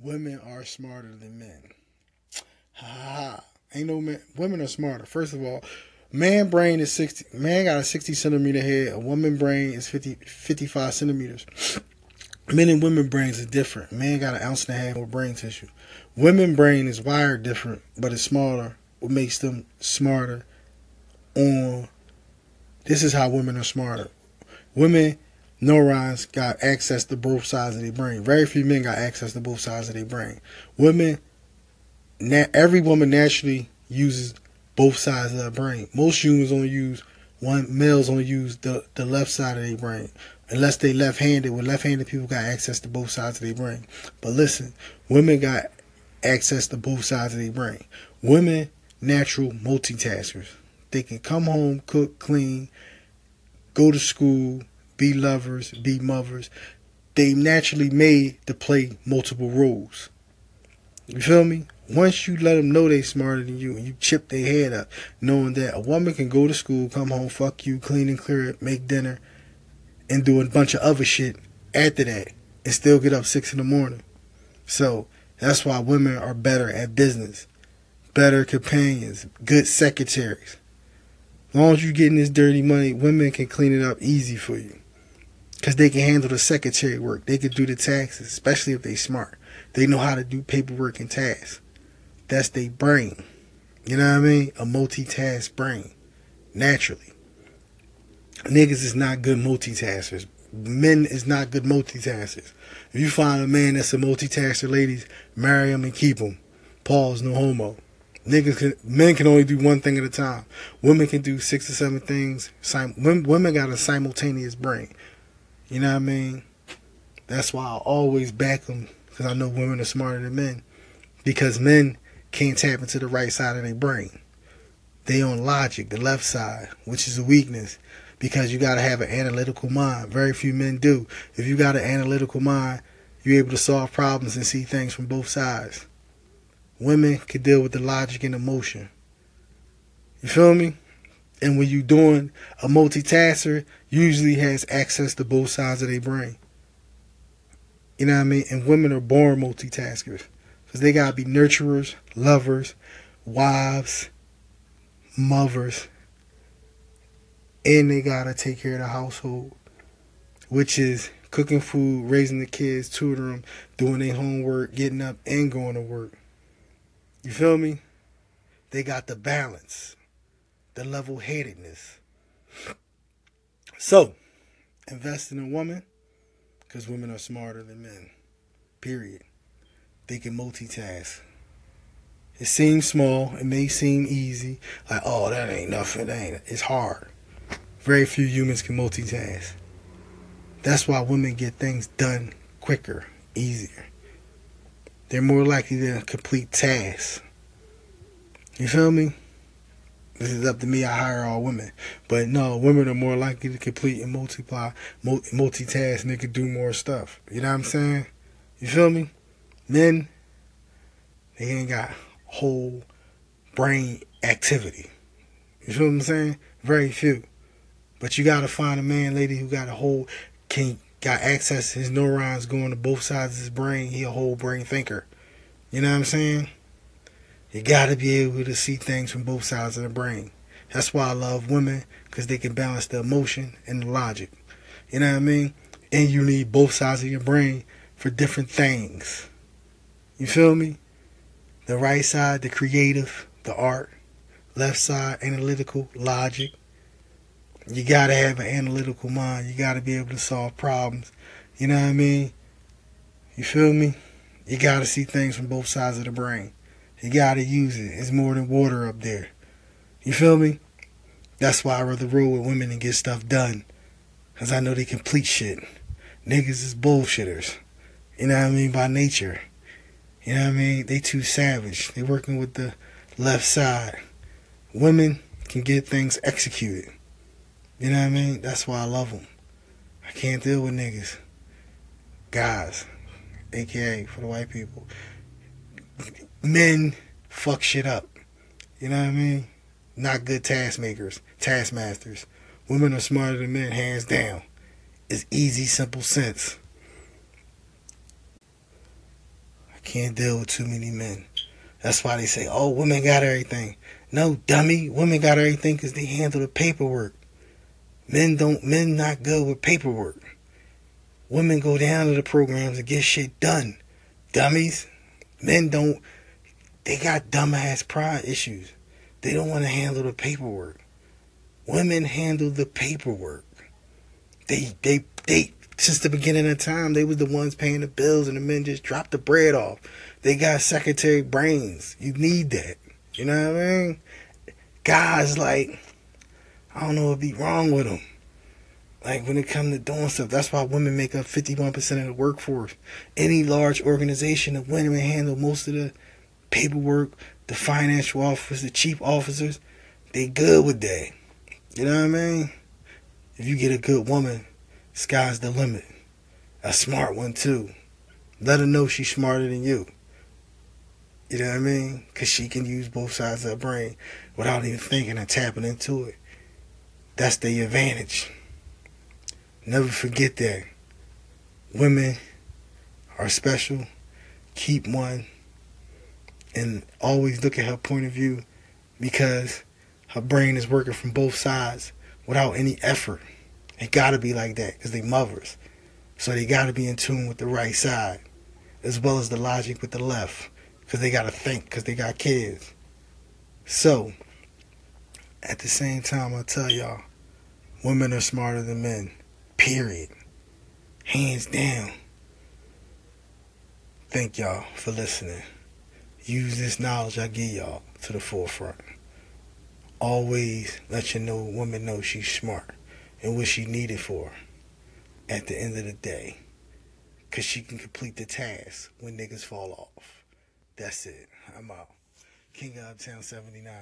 women are smarter than men. Ha ha. Ain't no man. Women are smarter. First of all, man brain is 60. Man got a 60 centimeter head. A woman brain is 50, 55 centimeters. Men and women brains are different. Man got an ounce and a half more brain tissue. Women brain is wired different, but it's smaller. What makes them smarter on this is how women are smarter. Women neurons got access to both sides of their brain. Very few men got access to both sides of their brain. Women, na- every woman naturally uses both sides of their brain. Most humans only use one. Males only use the the left side of their brain, unless they left-handed. With left-handed people got access to both sides of their brain. But listen, women got access to both sides of their brain. Women, natural multitaskers. They can come home, cook, clean, go to school, be lovers, be mothers. They naturally made to play multiple roles. You feel me? Once you let them know they smarter than you and you chip their head up, knowing that a woman can go to school, come home, fuck you, clean and clear it, make dinner, and do a bunch of other shit after that, and still get up six in the morning. So that's why women are better at business, better companions, good secretaries. As long as you're getting this dirty money, women can clean it up easy for you. Cause they can handle the secretary work. They can do the taxes, especially if they smart. They know how to do paperwork and tasks. That's their brain. You know what I mean? A multitask brain. Naturally. Niggas is not good multitaskers. Men is not good multitaskers. If you find a man that's a multitasker, ladies, marry him and keep him. Pause, no homo. Niggas can, men can only do one thing at a time. Women can do six or seven things. Sim, women got a simultaneous brain. You know what I mean? That's why I always back them because I know women are smarter than men. Because men can't tap into the right side of their brain. They on logic, the left side, which is a weakness because you got to have an analytical mind. Very few men do. If you got an analytical mind, you're able to solve problems and see things from both sides. Women can deal with the logic and emotion. You feel me? And when you're doing a multitasker, usually has access to both sides of their brain. You know what I mean? And women are born multitaskers because they gotta be nurturers, lovers, wives, mothers, and they gotta take care of the household, which is cooking food, raising the kids, tutoring them, doing their homework, getting up, and going to work. You feel me? They got the balance, the level headedness. So, invest in a woman because women are smarter than men. Period. They can multitask. It seems small. It may seem easy. Like, oh, that ain't nothing. That ain't. It's hard. Very few humans can multitask. That's why women get things done quicker, easier. They're more likely to complete tasks. You feel me? This is up to me. I hire all women, but no, women are more likely to complete and multiply, multitask, and they can do more stuff. You know what I'm saying? You feel me? Men, they ain't got whole brain activity. You feel what I'm saying? Very few. But you gotta find a man, lady, who got a whole can got access his neurons going to both sides of his brain. He a whole brain thinker. You know what I'm saying? You got to be able to see things from both sides of the brain. That's why I love women because they can balance the emotion and the logic. You know what I mean? And you need both sides of your brain for different things. You feel me? The right side, the creative, the art. Left side, analytical, logic. You got to have an analytical mind. You got to be able to solve problems. You know what I mean? You feel me? You got to see things from both sides of the brain. You gotta use it. It's more than water up there. You feel me? That's why I rather roll with women and get stuff done. Cause I know they complete shit. Niggas is bullshitters. You know what I mean? By nature. You know what I mean? They too savage. They working with the left side. Women can get things executed. You know what I mean? That's why I love them. I can't deal with niggas. Guys. AKA for the white people men fuck shit up. You know what I mean? Not good task makers, taskmasters. Women are smarter than men, hands down. It's easy, simple sense. I Can't deal with too many men. That's why they say, oh, women got everything. No, dummy. Women got everything because they handle the paperwork. Men don't, men not good with paperwork. Women go down to the programs and get shit done. Dummies. Men don't, they got dumbass pride issues. They don't want to handle the paperwork. Women handle the paperwork. They, they, they, since the beginning of time, they was the ones paying the bills and the men just dropped the bread off. They got secretary brains. You need that. You know what I mean? Guys, like, I don't know what be wrong with them. Like when it comes to doing stuff, that's why women make up 51% of the workforce. Any large organization, the women handle most of the paperwork, the financial officers, the chief officers. They good with that. You know what I mean? If you get a good woman, sky's the limit. A smart one too. Let her know she's smarter than you. You know what I mean? Because she can use both sides of her brain without even thinking and tapping into it. That's the advantage. Never forget that. Women are special. Keep one. And always look at her point of view because her brain is working from both sides without any effort. It got to be like that because they mothers. So they got to be in tune with the right side as well as the logic with the left because they got to think because they got kids. So, at the same time, I tell y'all, women are smarter than men. Period. Hands down. Thank y'all for listening. Use this knowledge I give y'all to the forefront. Always let your know woman know she's smart and what she needed for at the end of the day. Cause she can complete the task when niggas fall off. That's it. I'm out. King of Uptown 79.